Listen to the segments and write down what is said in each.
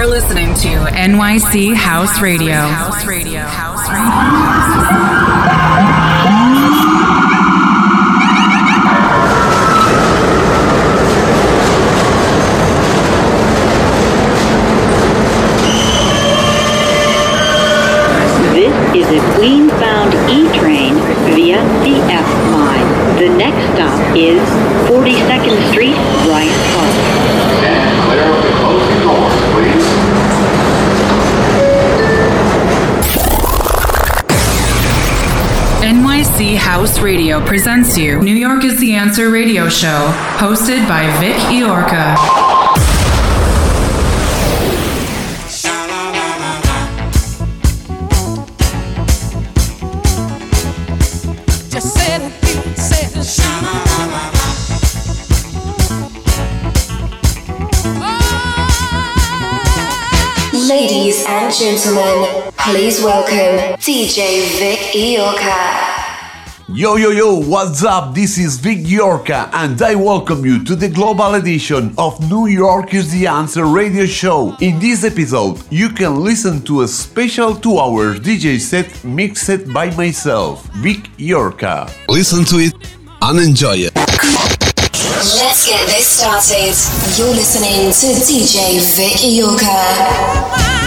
You're listening to NYC House Radio. House Radio. House Radio. is NYC House Radio presents you New York is the Answer radio show, hosted by Vic Iorca. Ladies and gentlemen, please welcome DJ Vic Iorca. Yo yo yo, what's up? This is Vic Yorka, and I welcome you to the global edition of New York is the Answer radio show. In this episode, you can listen to a special 2-hour DJ set mixed by myself, Vic Yorka. Listen to it and enjoy it. Let's get this started. You're listening to DJ Vic Iorca.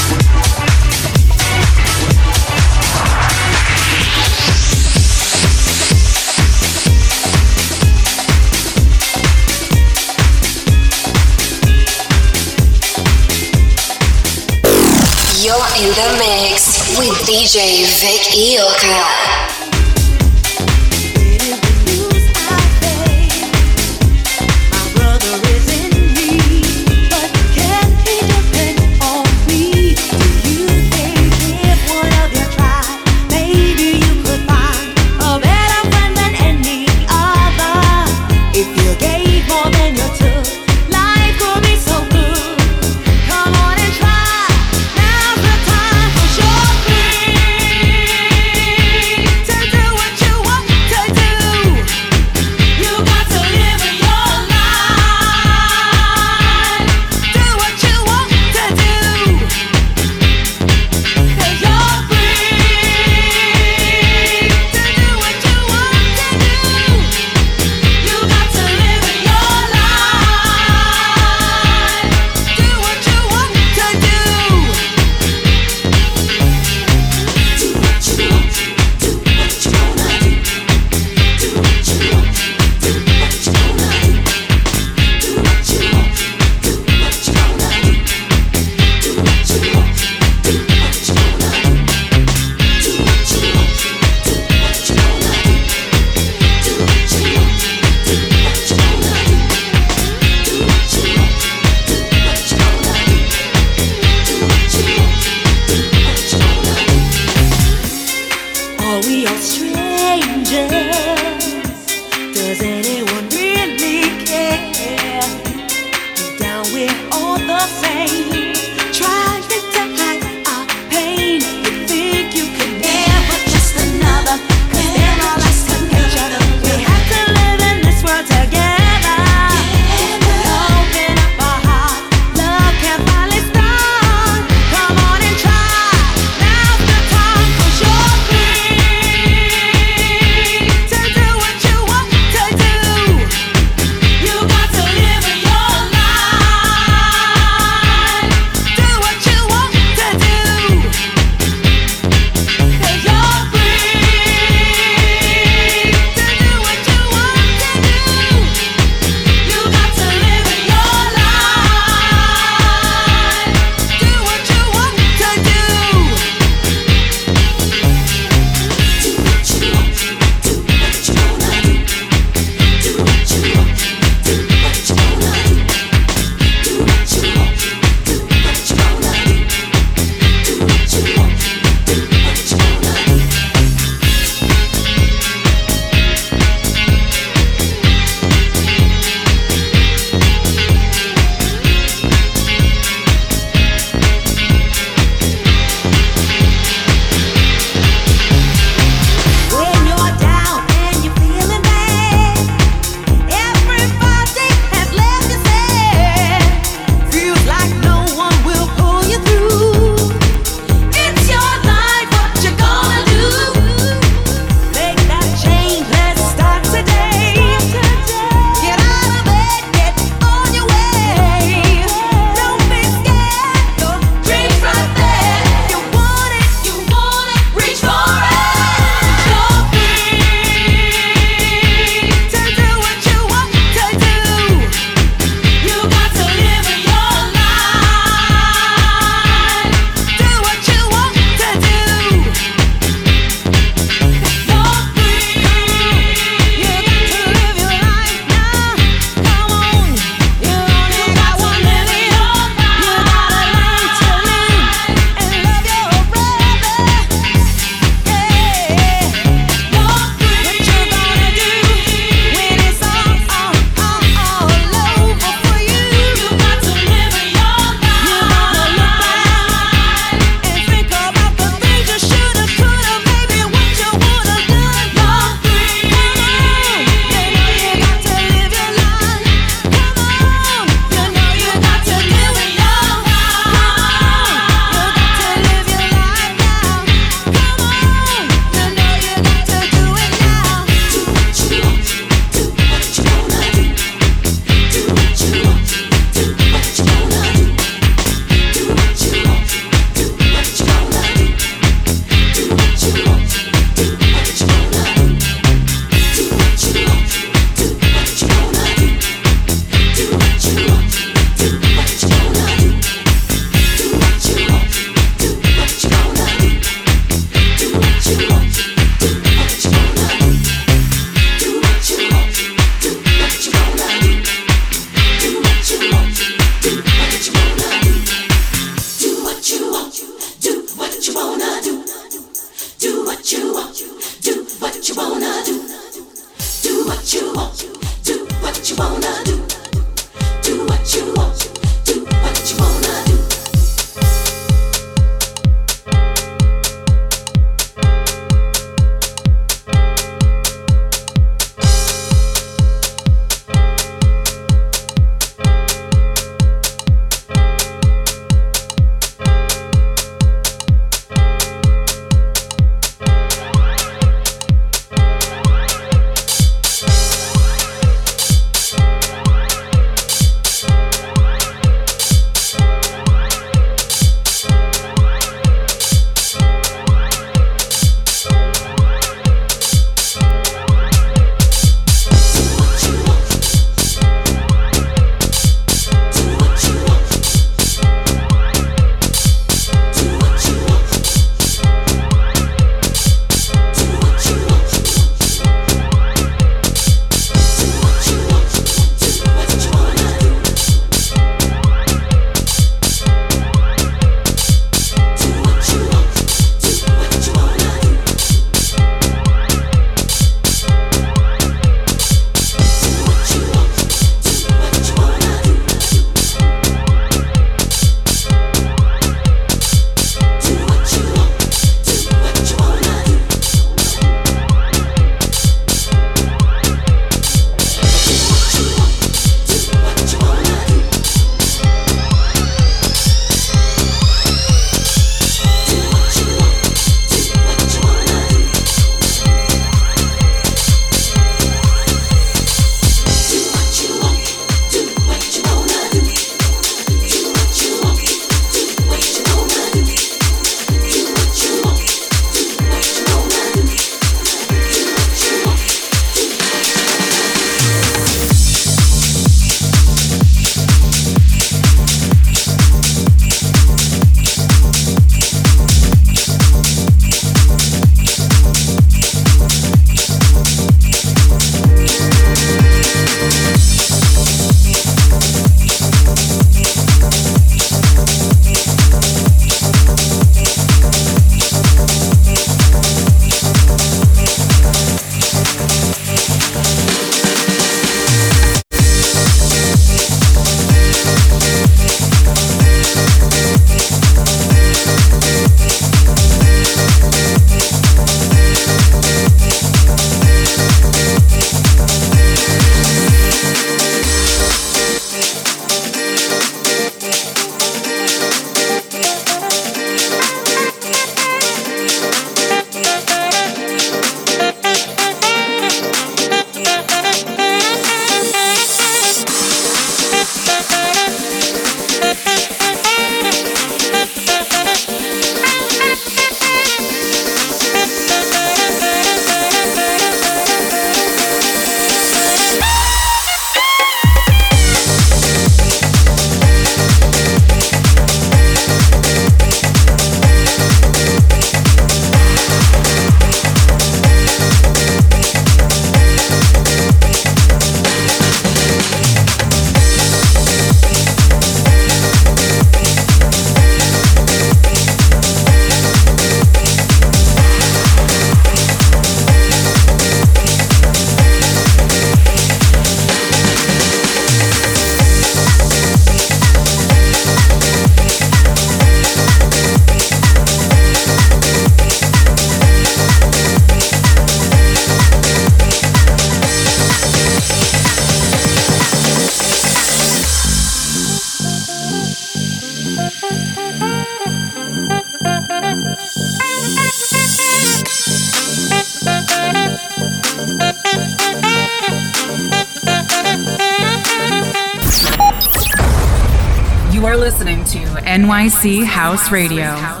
NYC House Radio.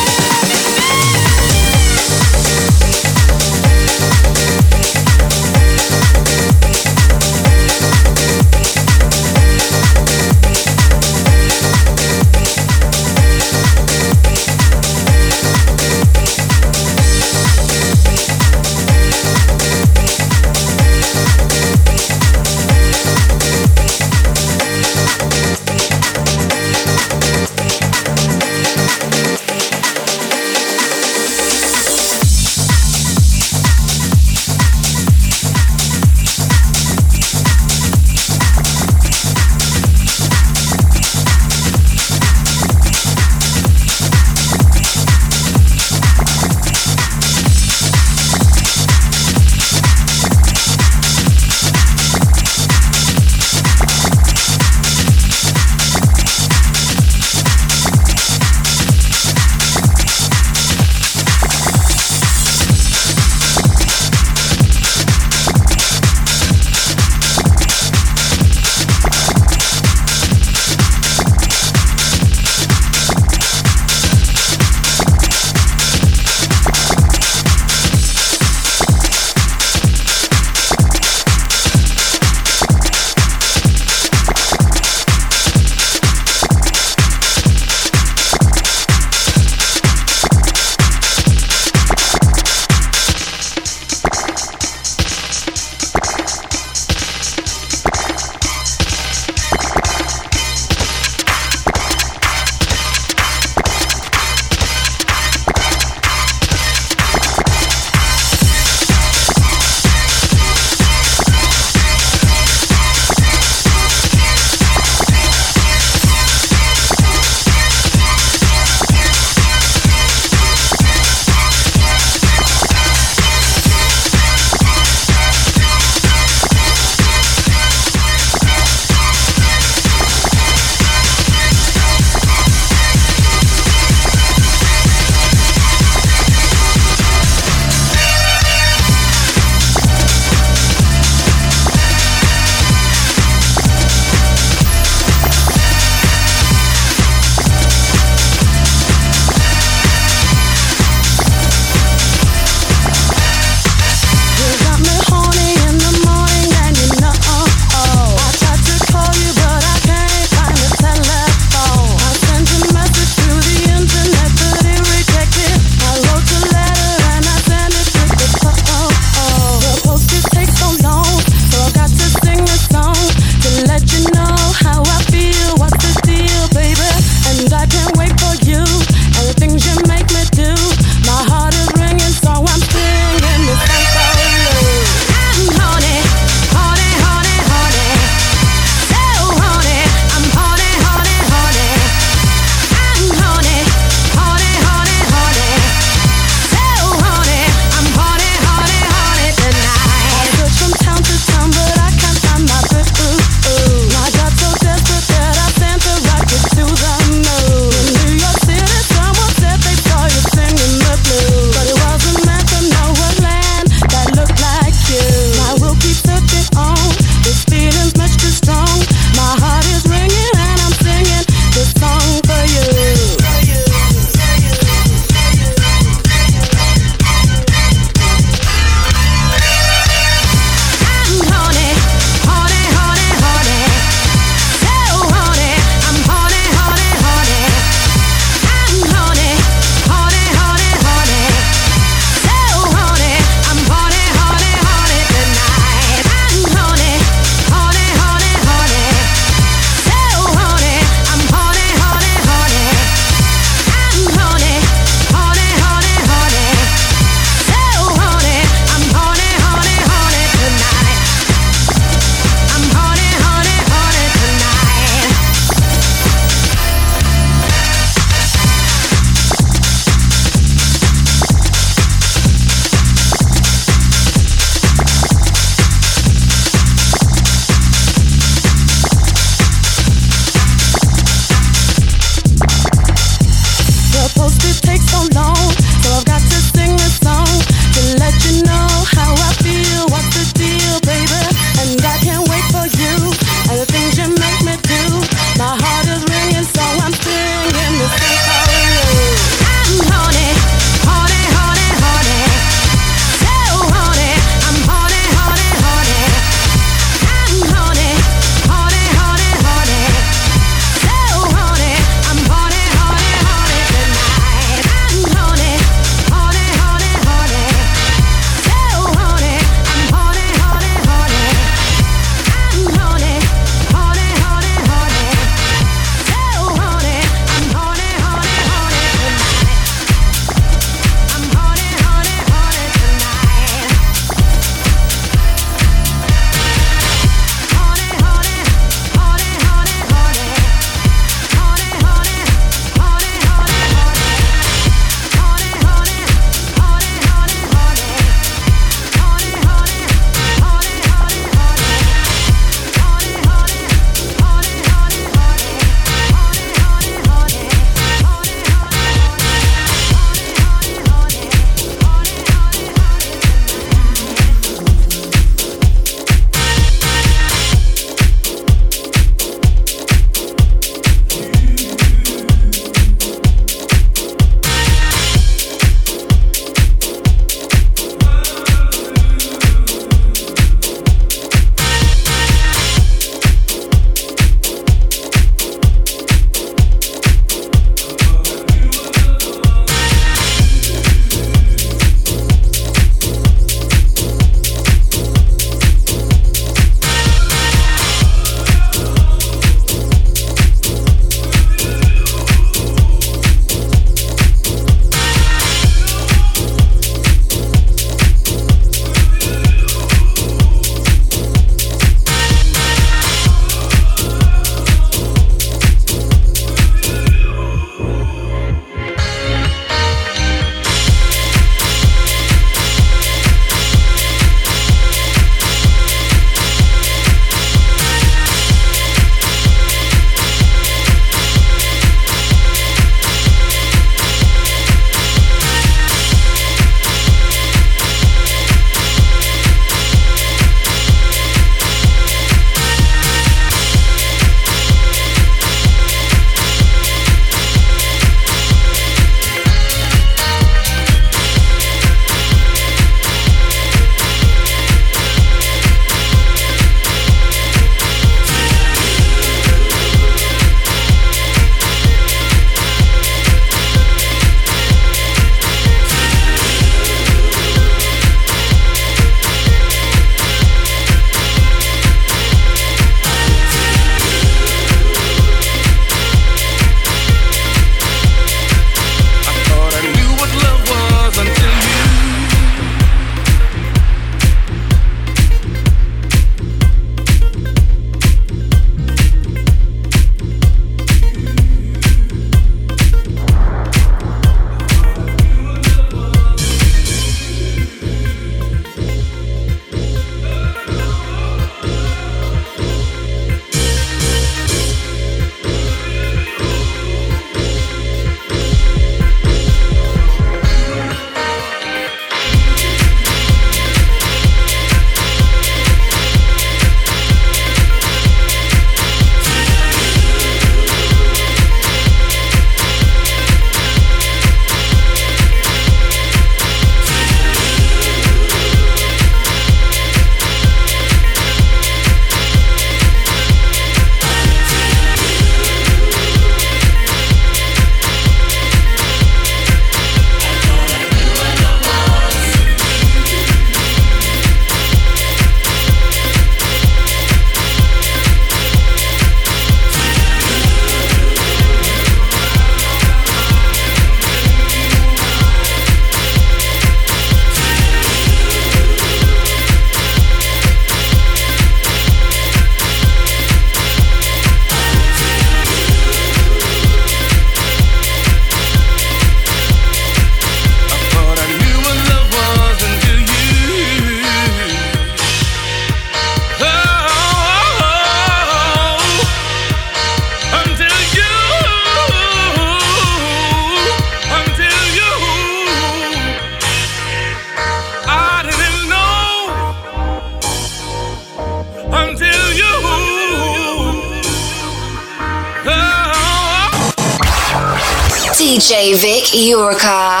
Iorka.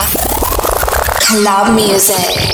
Club music.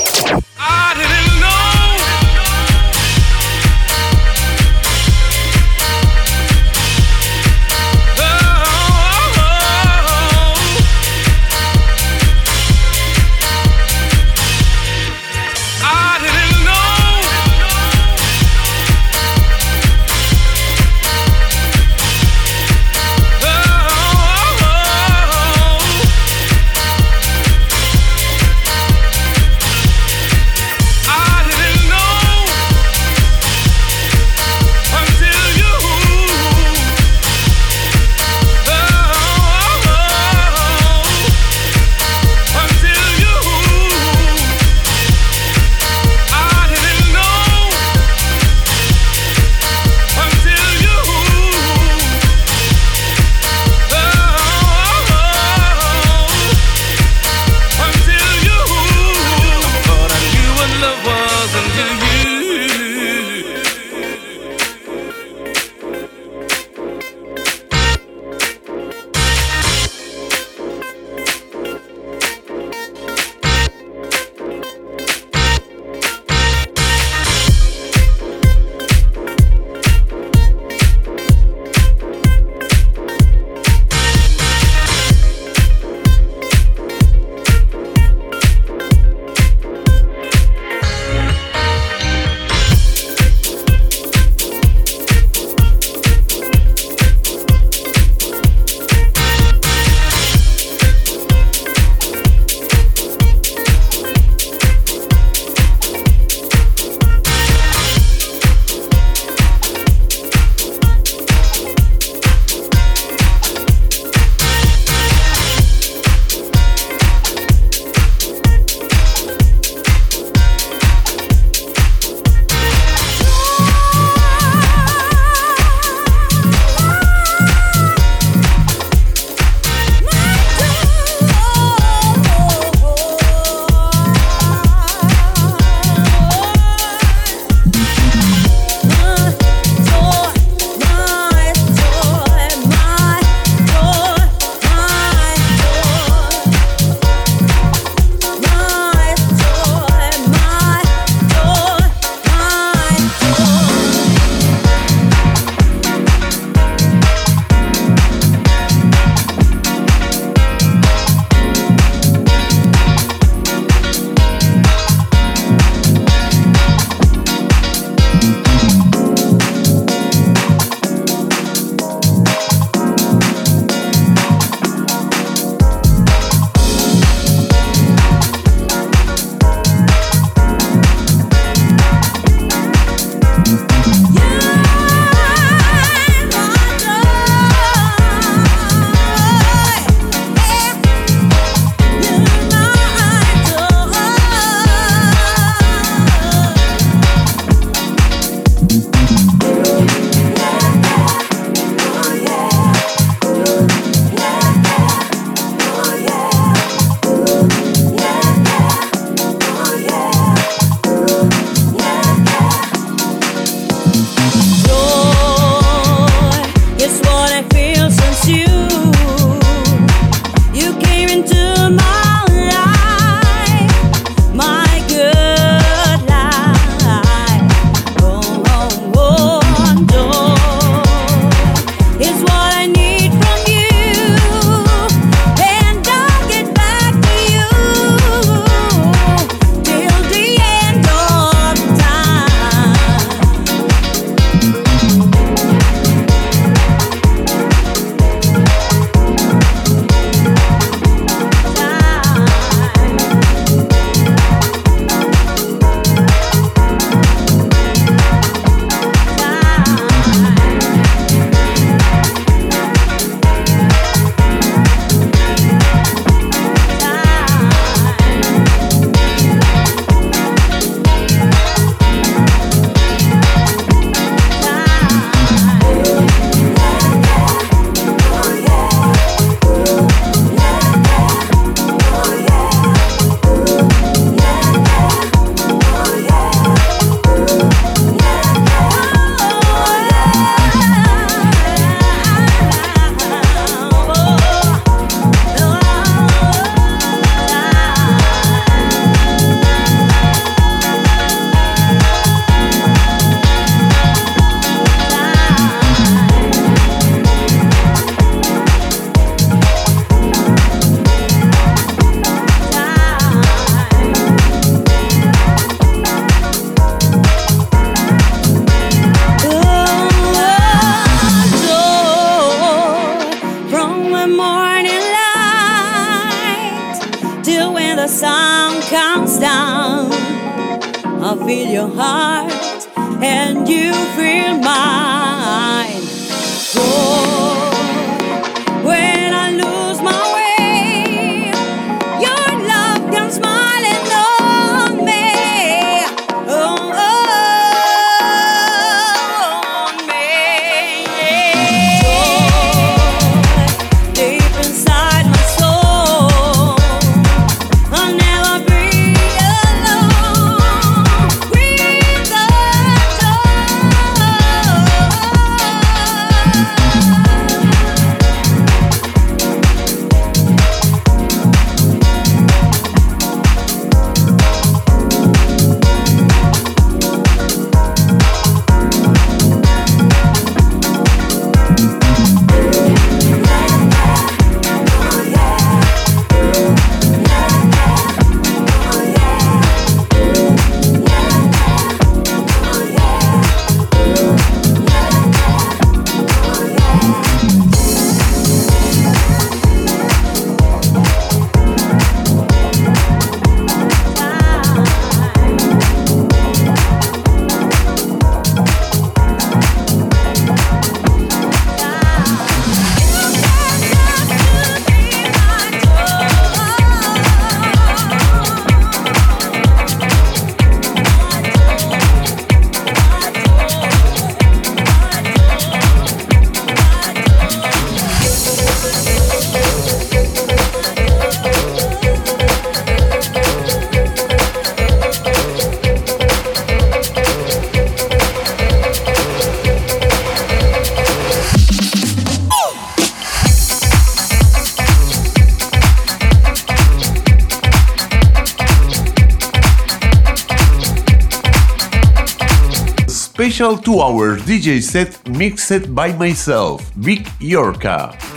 Set by myself, Vic Yorka.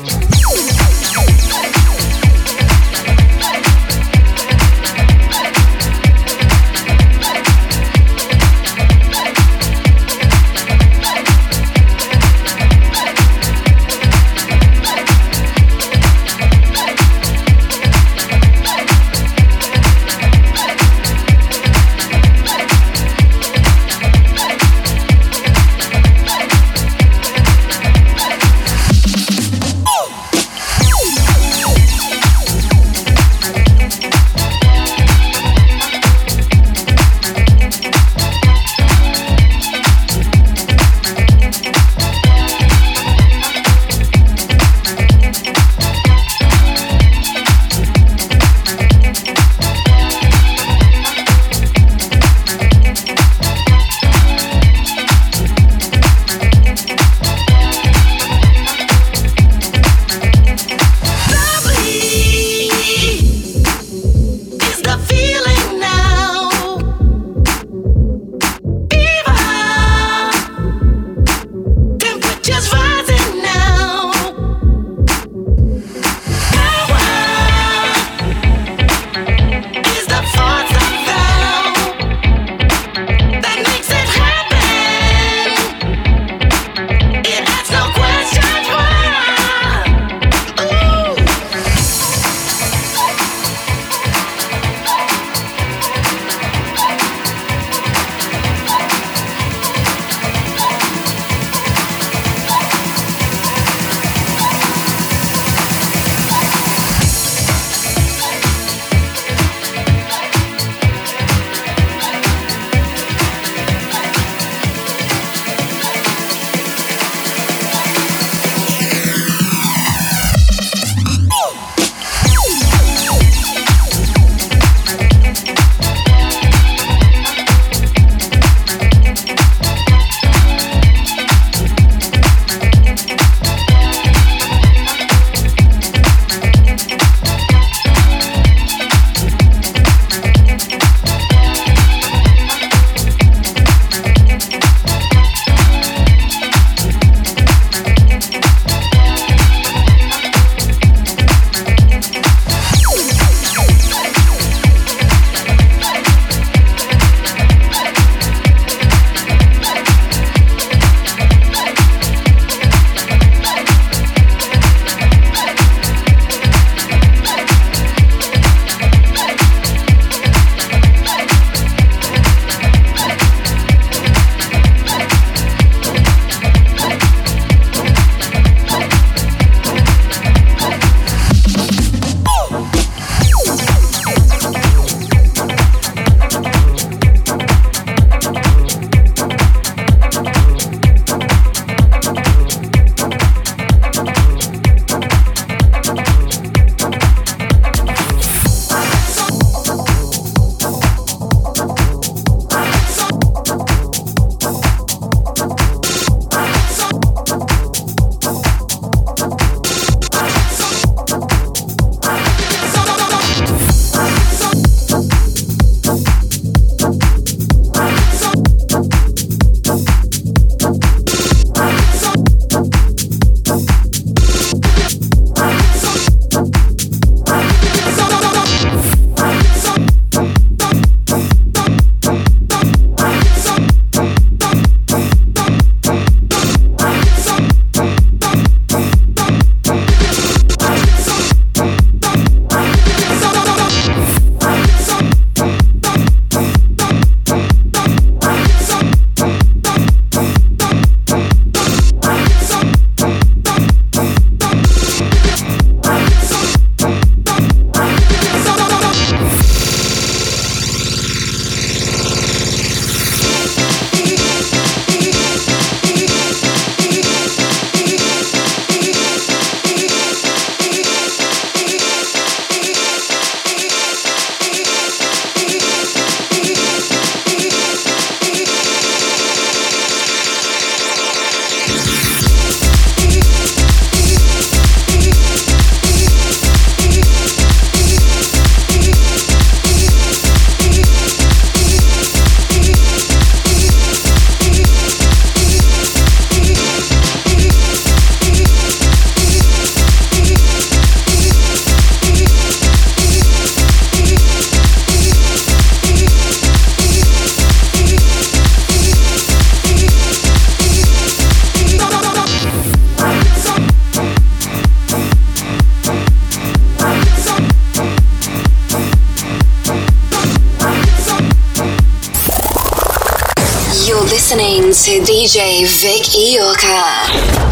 To DJ Vic Iorka.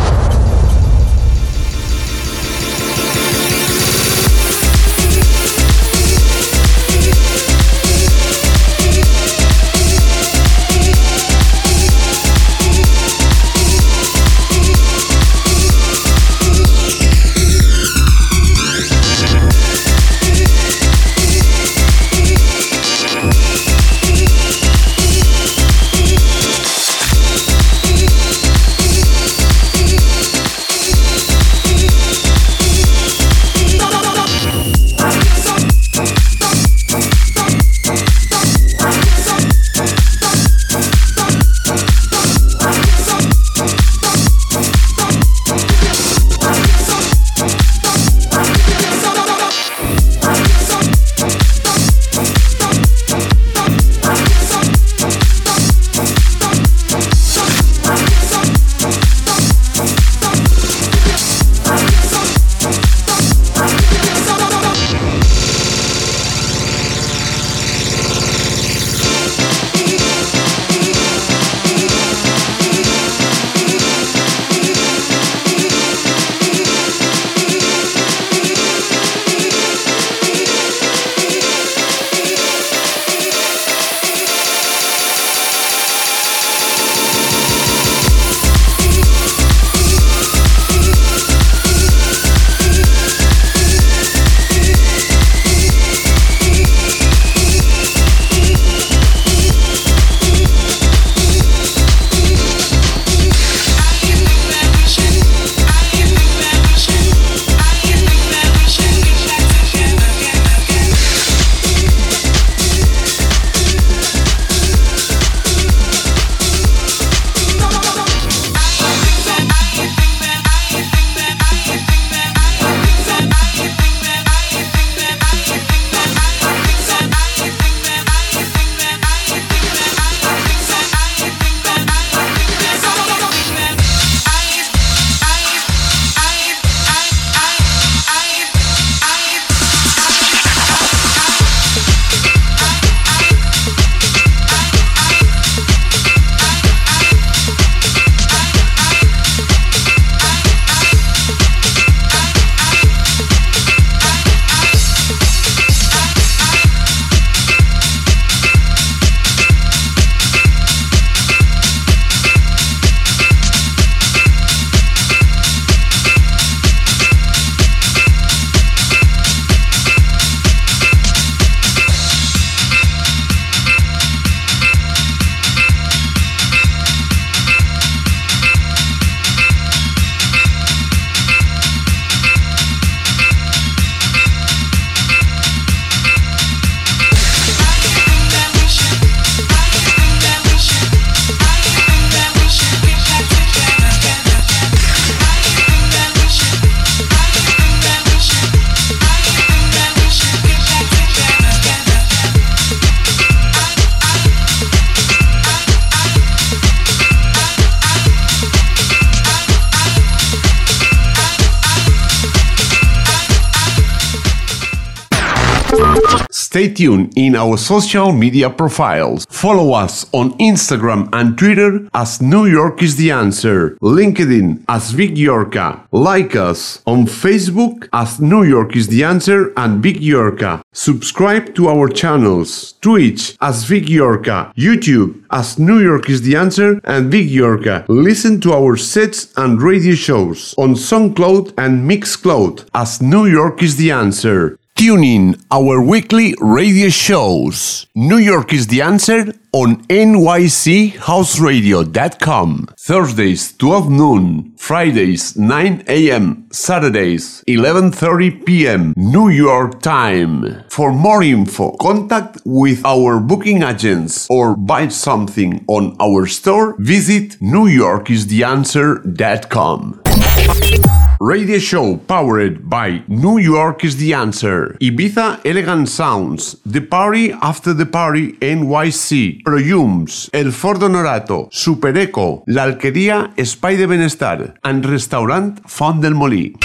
Tuned in our social media profiles. Follow us on Instagram and Twitter as New York is the answer, LinkedIn as Big Yorka. Like us on Facebook as New York is the answer and Big Yorka. Subscribe to our channels, Twitch as Big Yorka, YouTube as New York is the answer and Big Yorka. Listen to our sets and radio shows on SoundCloud and Mixcloud as New York is the answer. Tune in our weekly radio shows. New York is the answer on nychouseradio.com. Thursdays 12 noon, Fridays 9 a.m., Saturdays 11:30 p.m. New York time. For more info, contact with our booking agents or buy something on our store, visit newyorkistheanswer.com. Radio show powered by New York is the answer. Ibiza Elegant Sounds, The Party After the Party NYC, Proyums, El Fordo Norato, Super Eco, La Alquería Espai de Benestar, and Restaurant Font del Molí.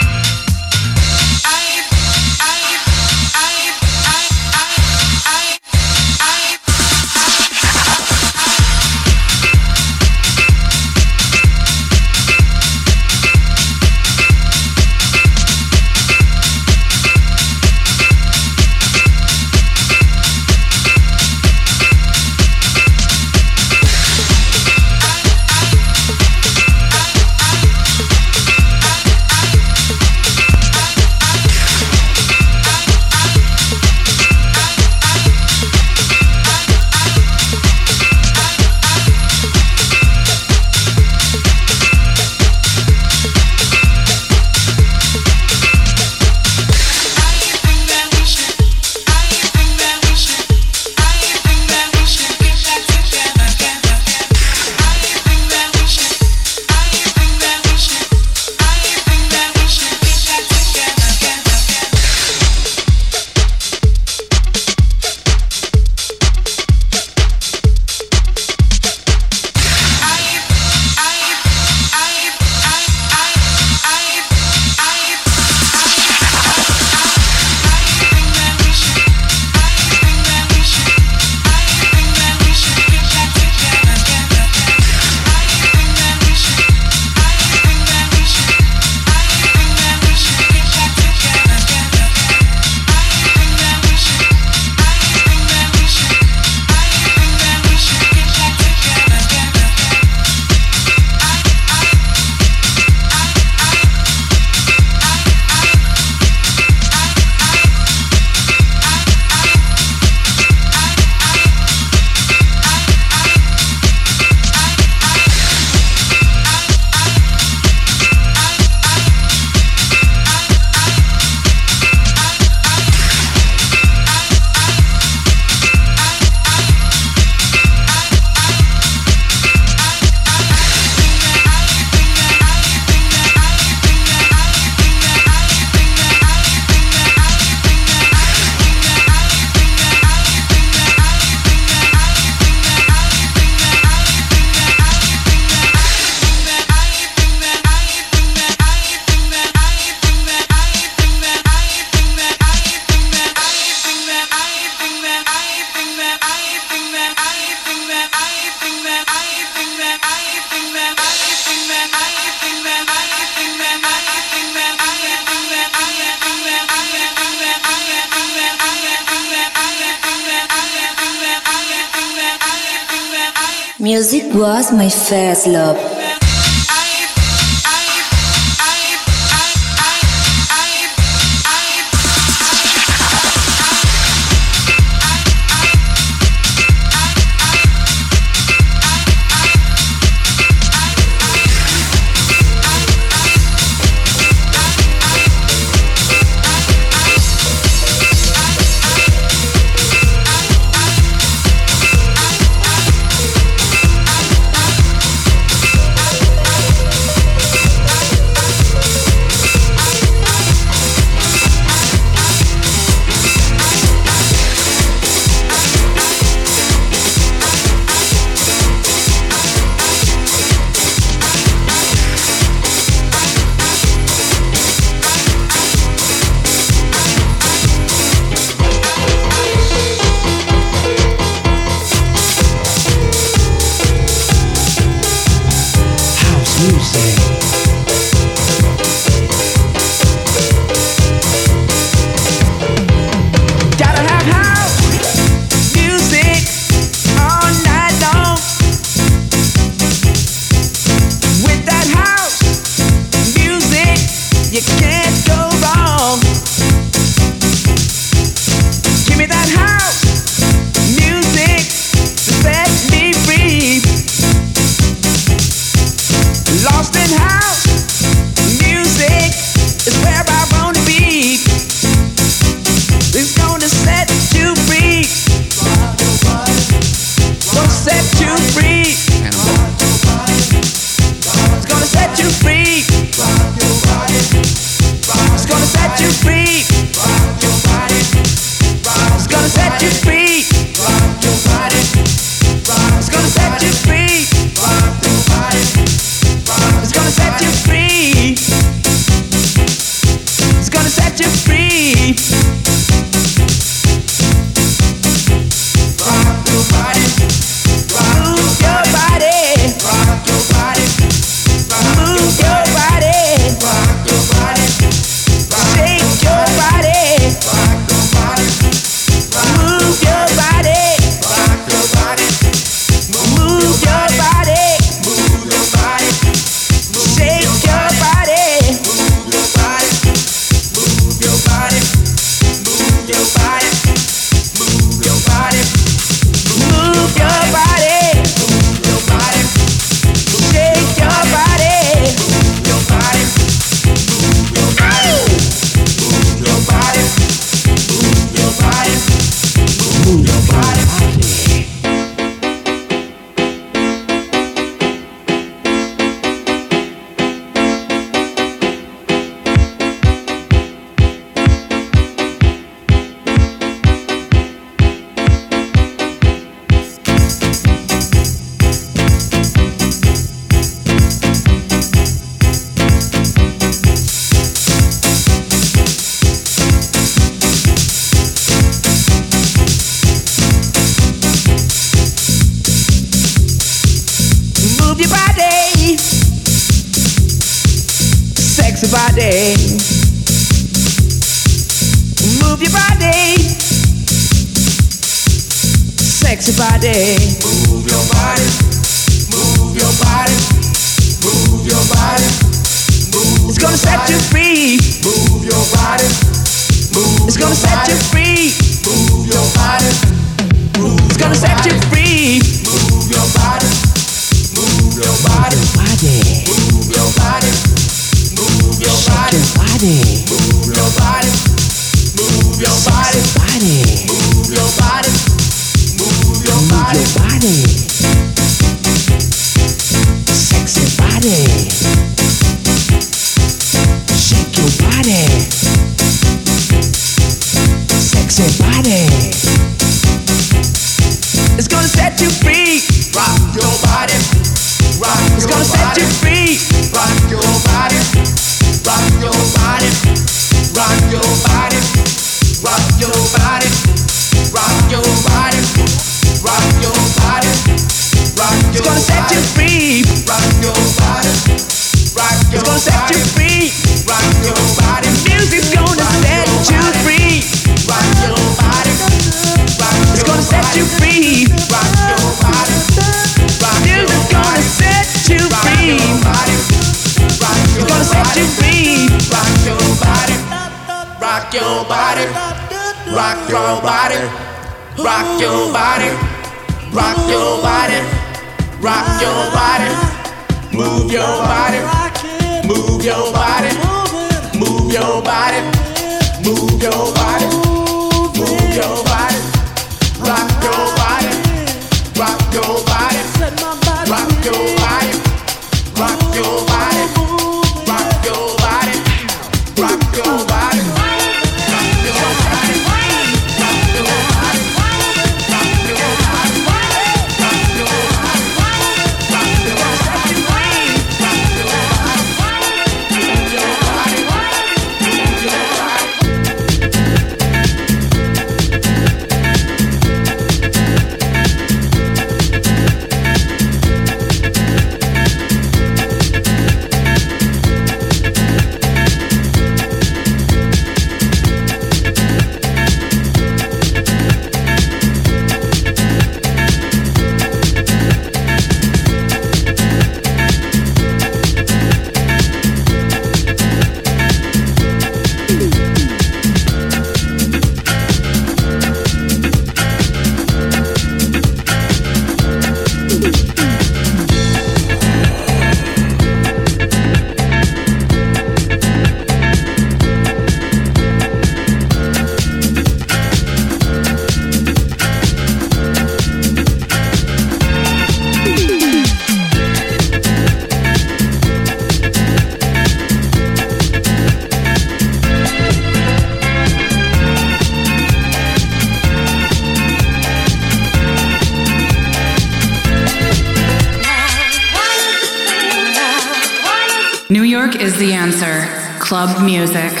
Club music.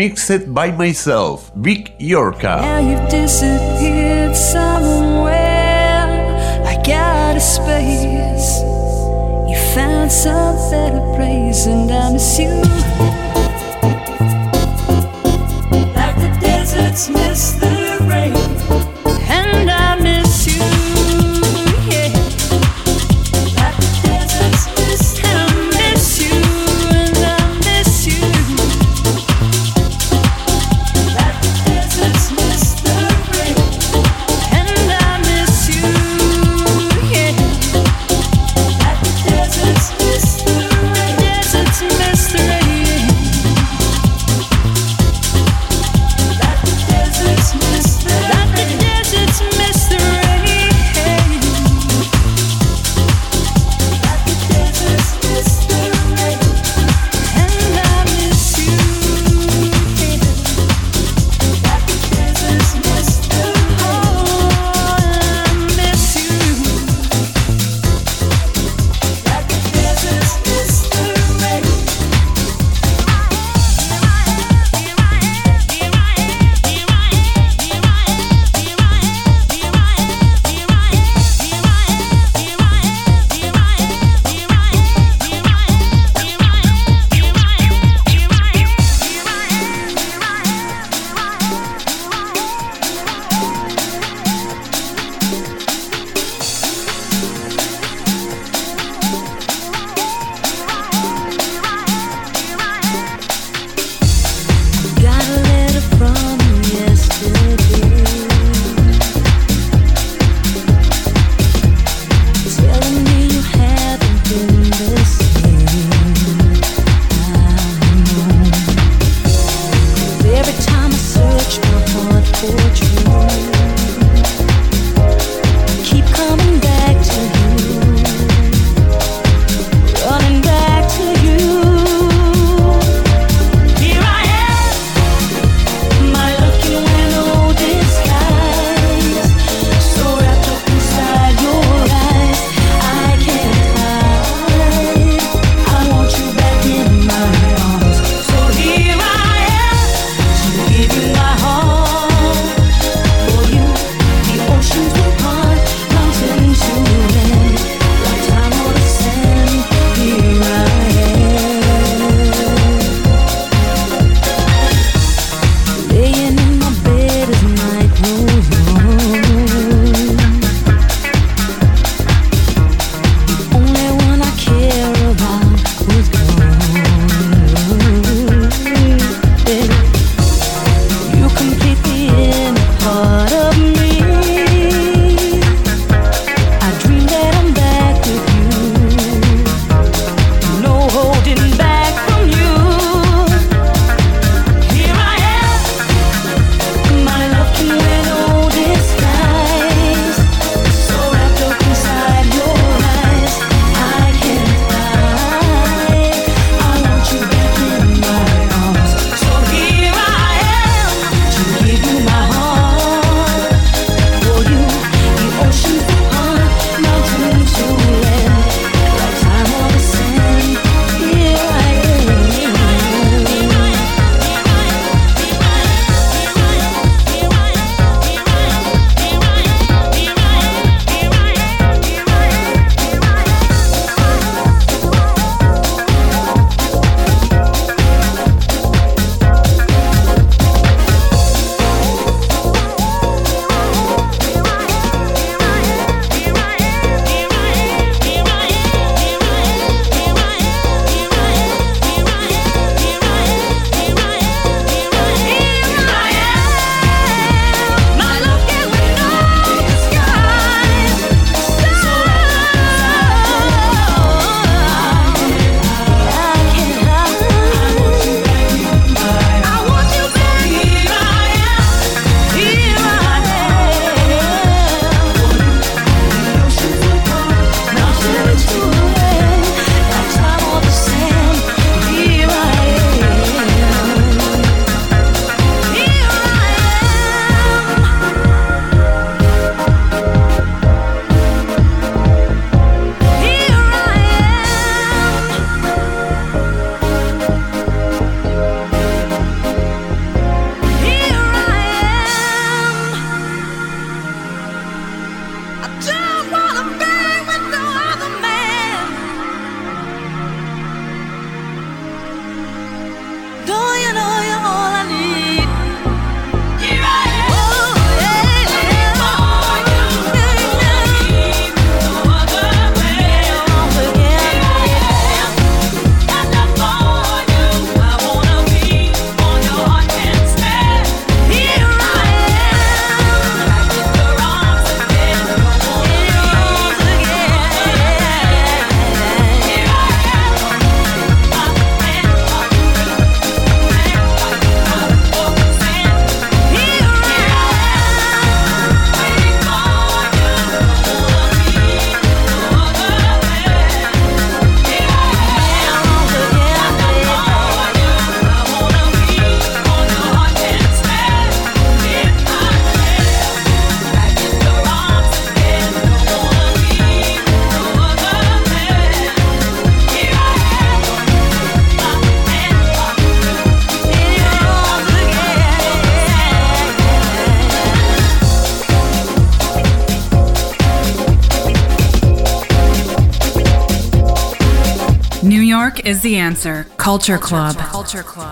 Mixed by myself, Big Yorka. Now you've disappeared somewhere. I got a space. You found some better place, and I miss you. Like the deserts is the answer. Culture Club. Culture Club.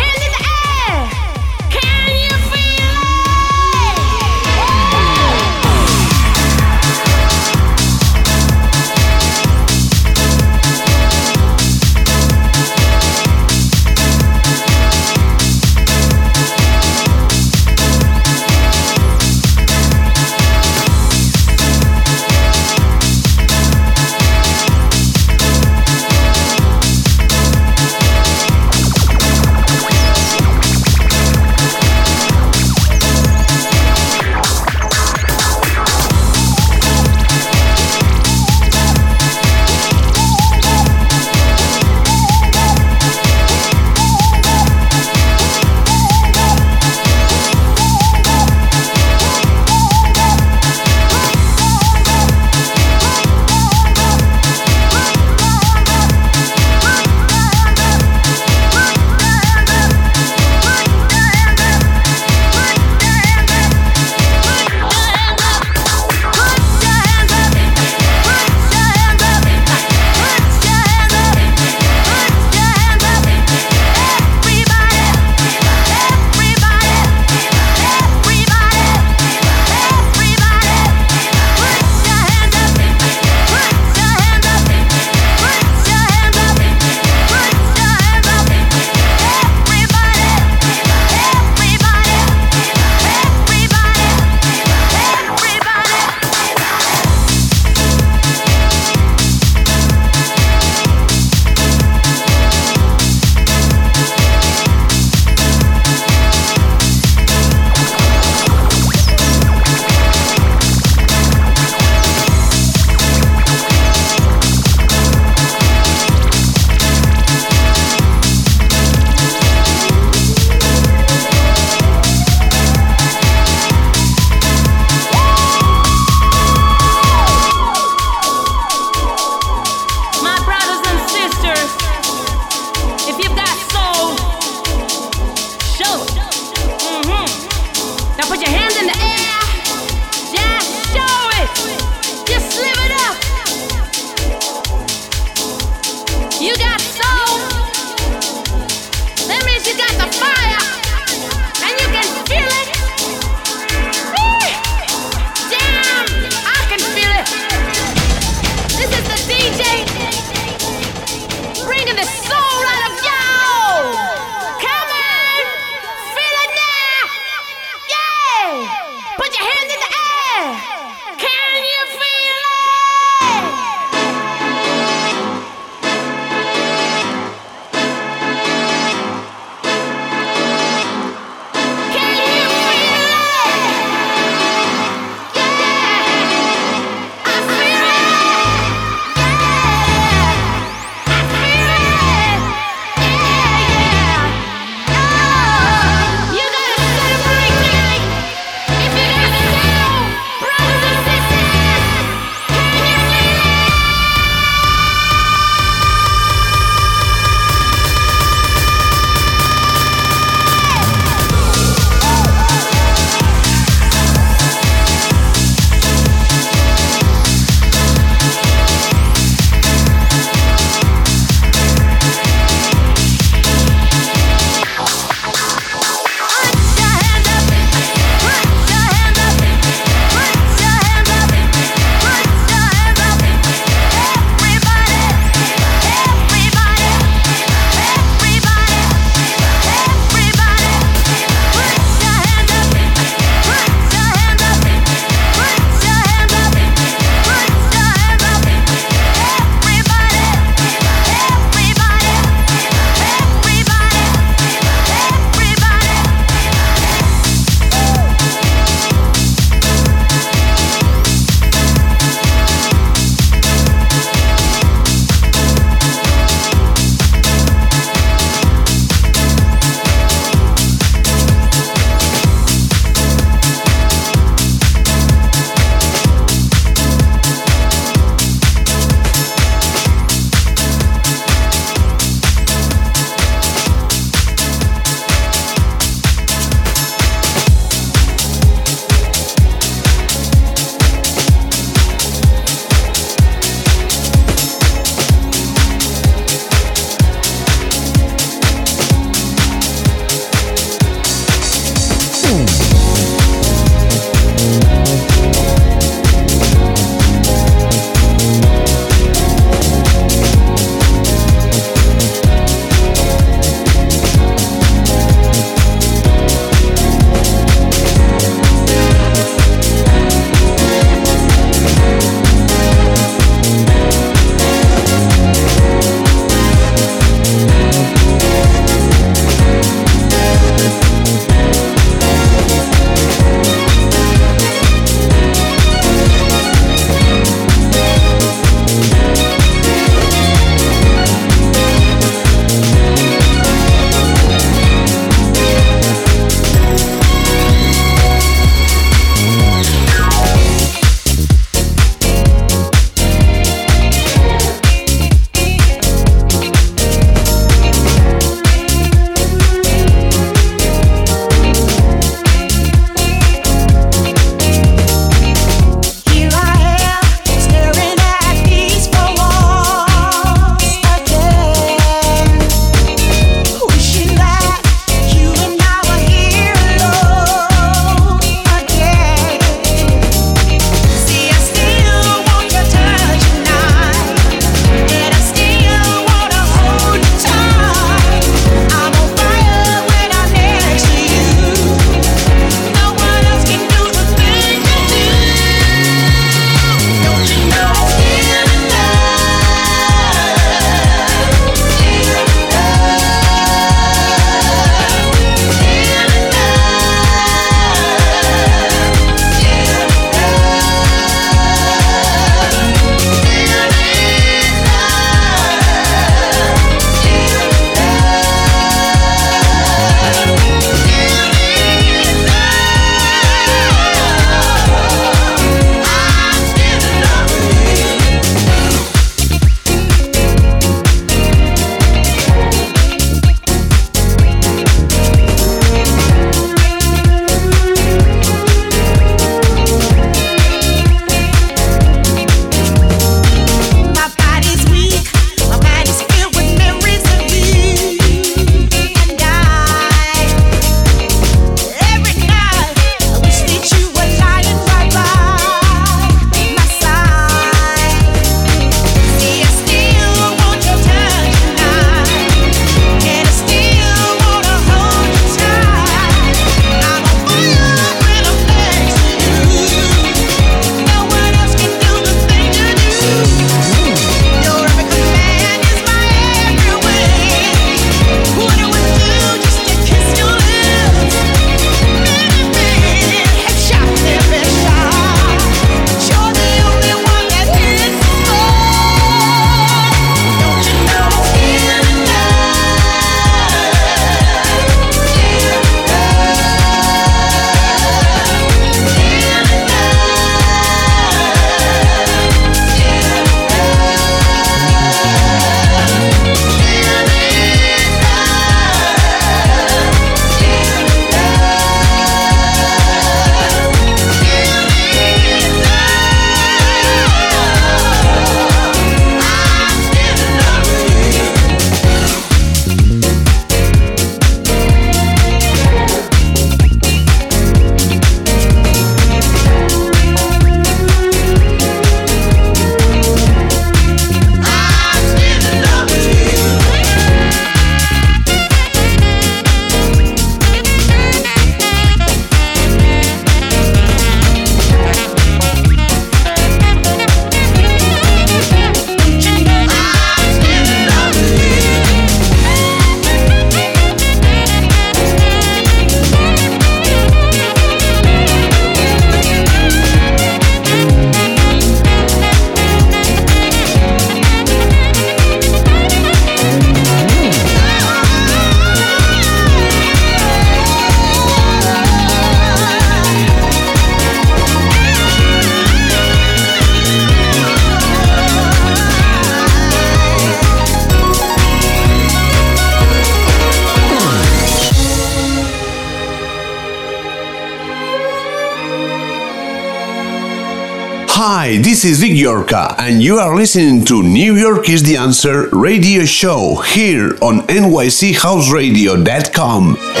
This is Big Yorka, and you are listening to New York is the Answer radio show here on NYCHouseradio.com.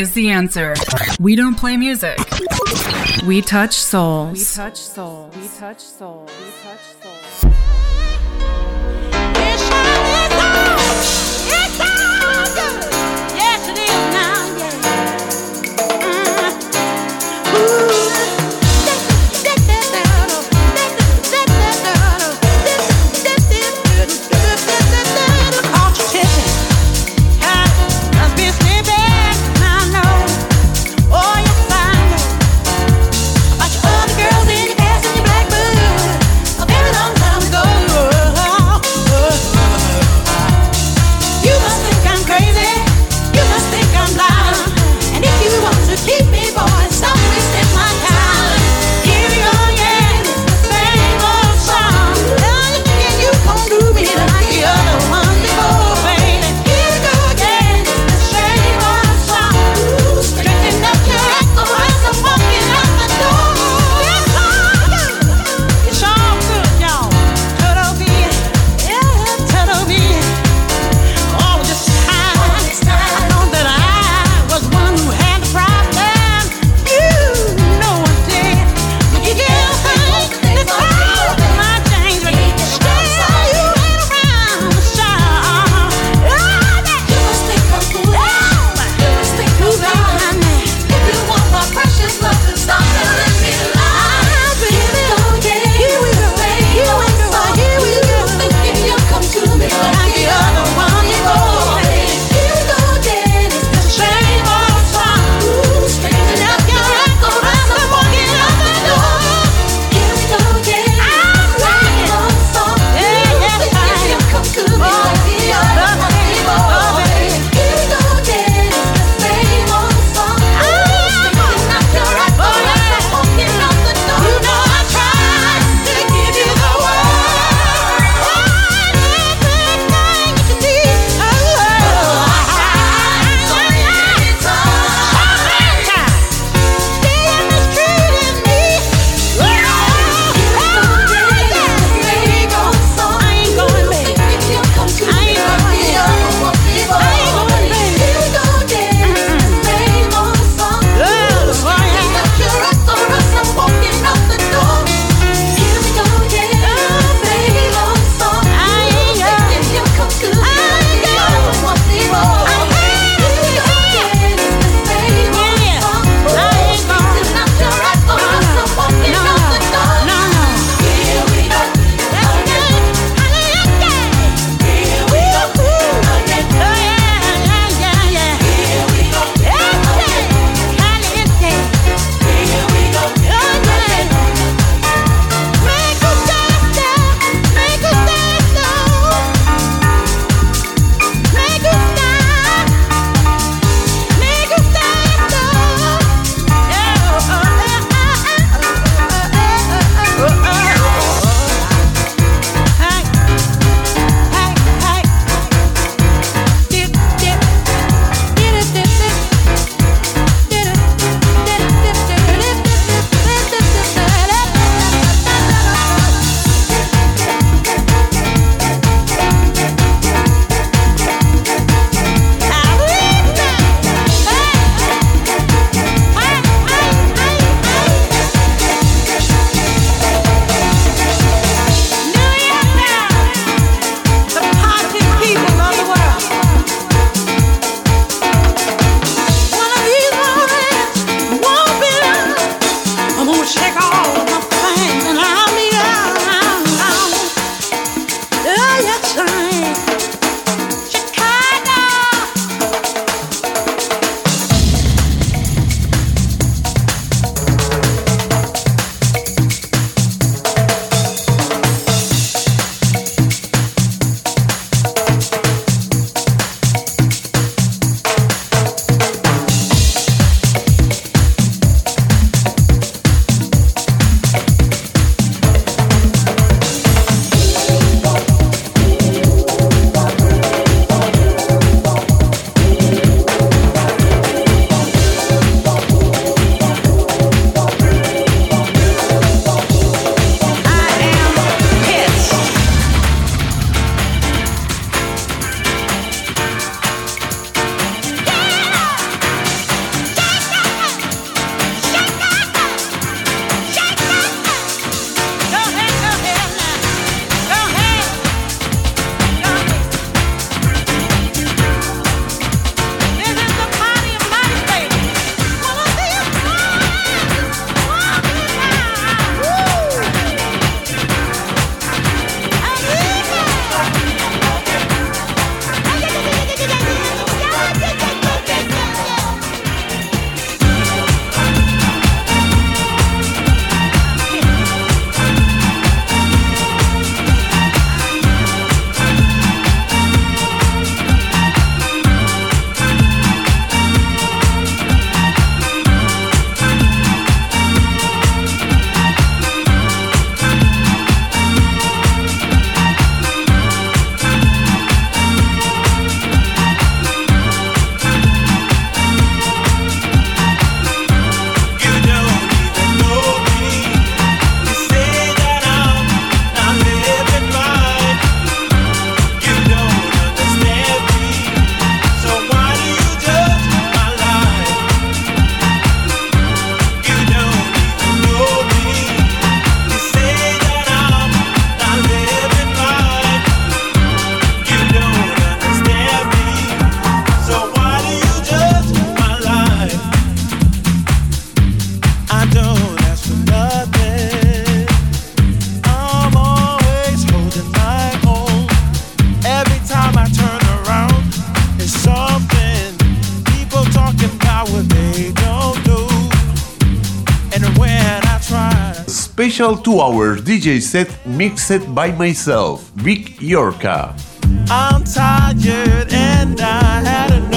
is the answer. We don't play music. We touch souls. We touch souls. We touch souls. special two hour DJ set mixed by myself, Big Yorka. I'm tired and I had enough.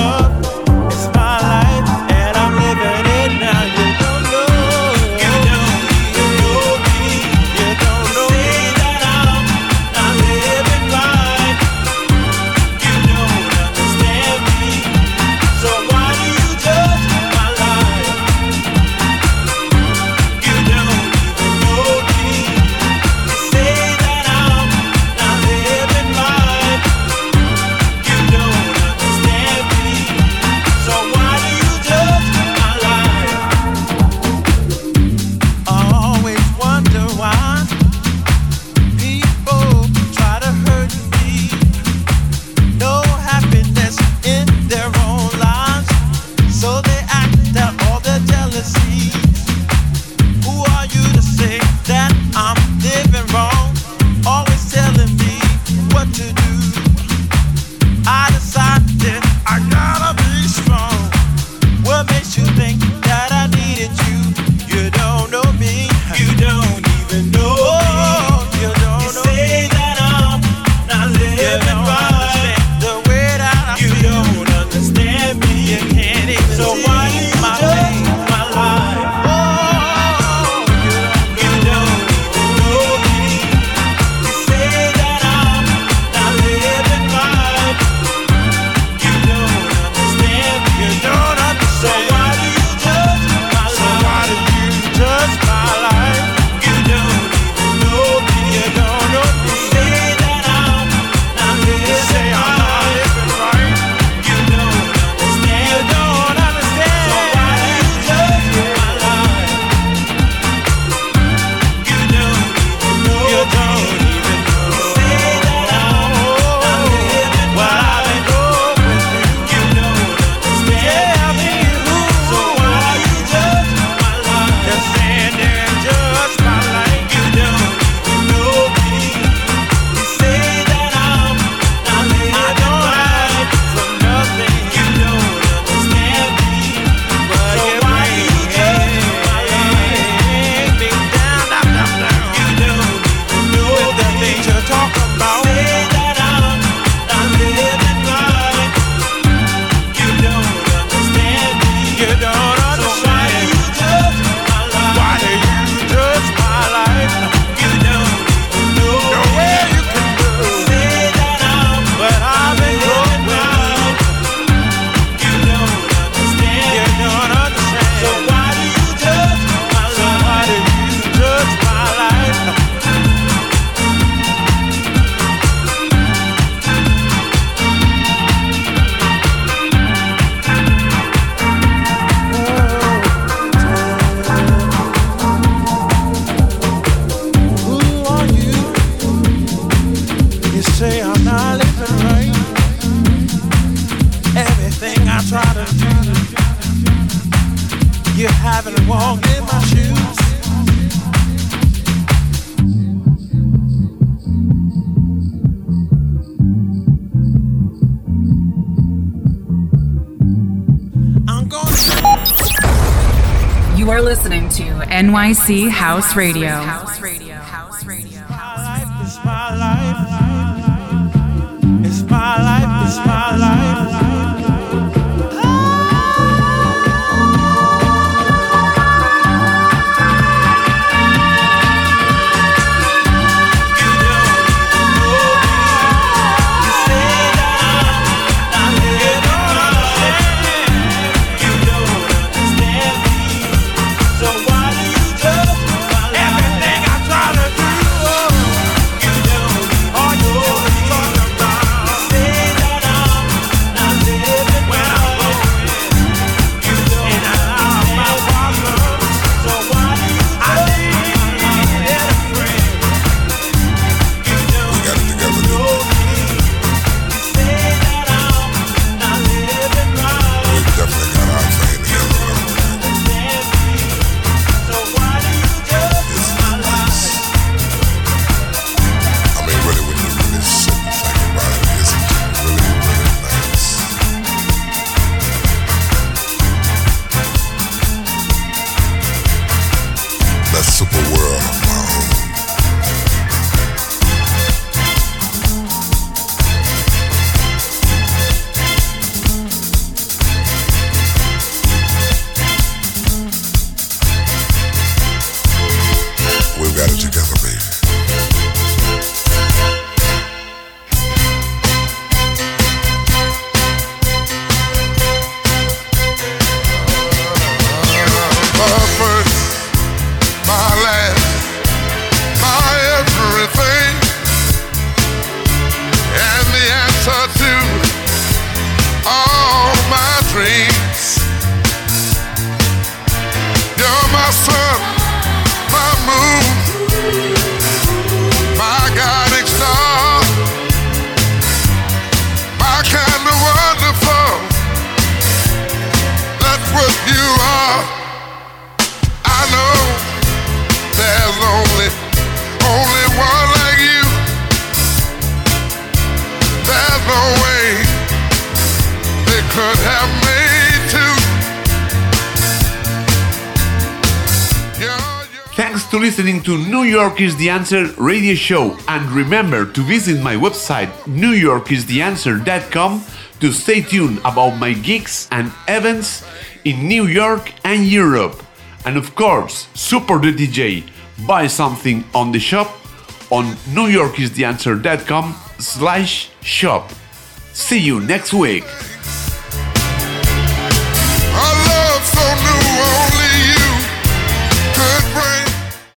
NYC House Radio. Is the Answer radio show and remember to visit my website newyorkistheanswer.com to stay tuned about my gigs and events in New York and Europe. And of course, support the DJ, buy something on the shop on newyorkistheanswer.com slash shop. See you next week.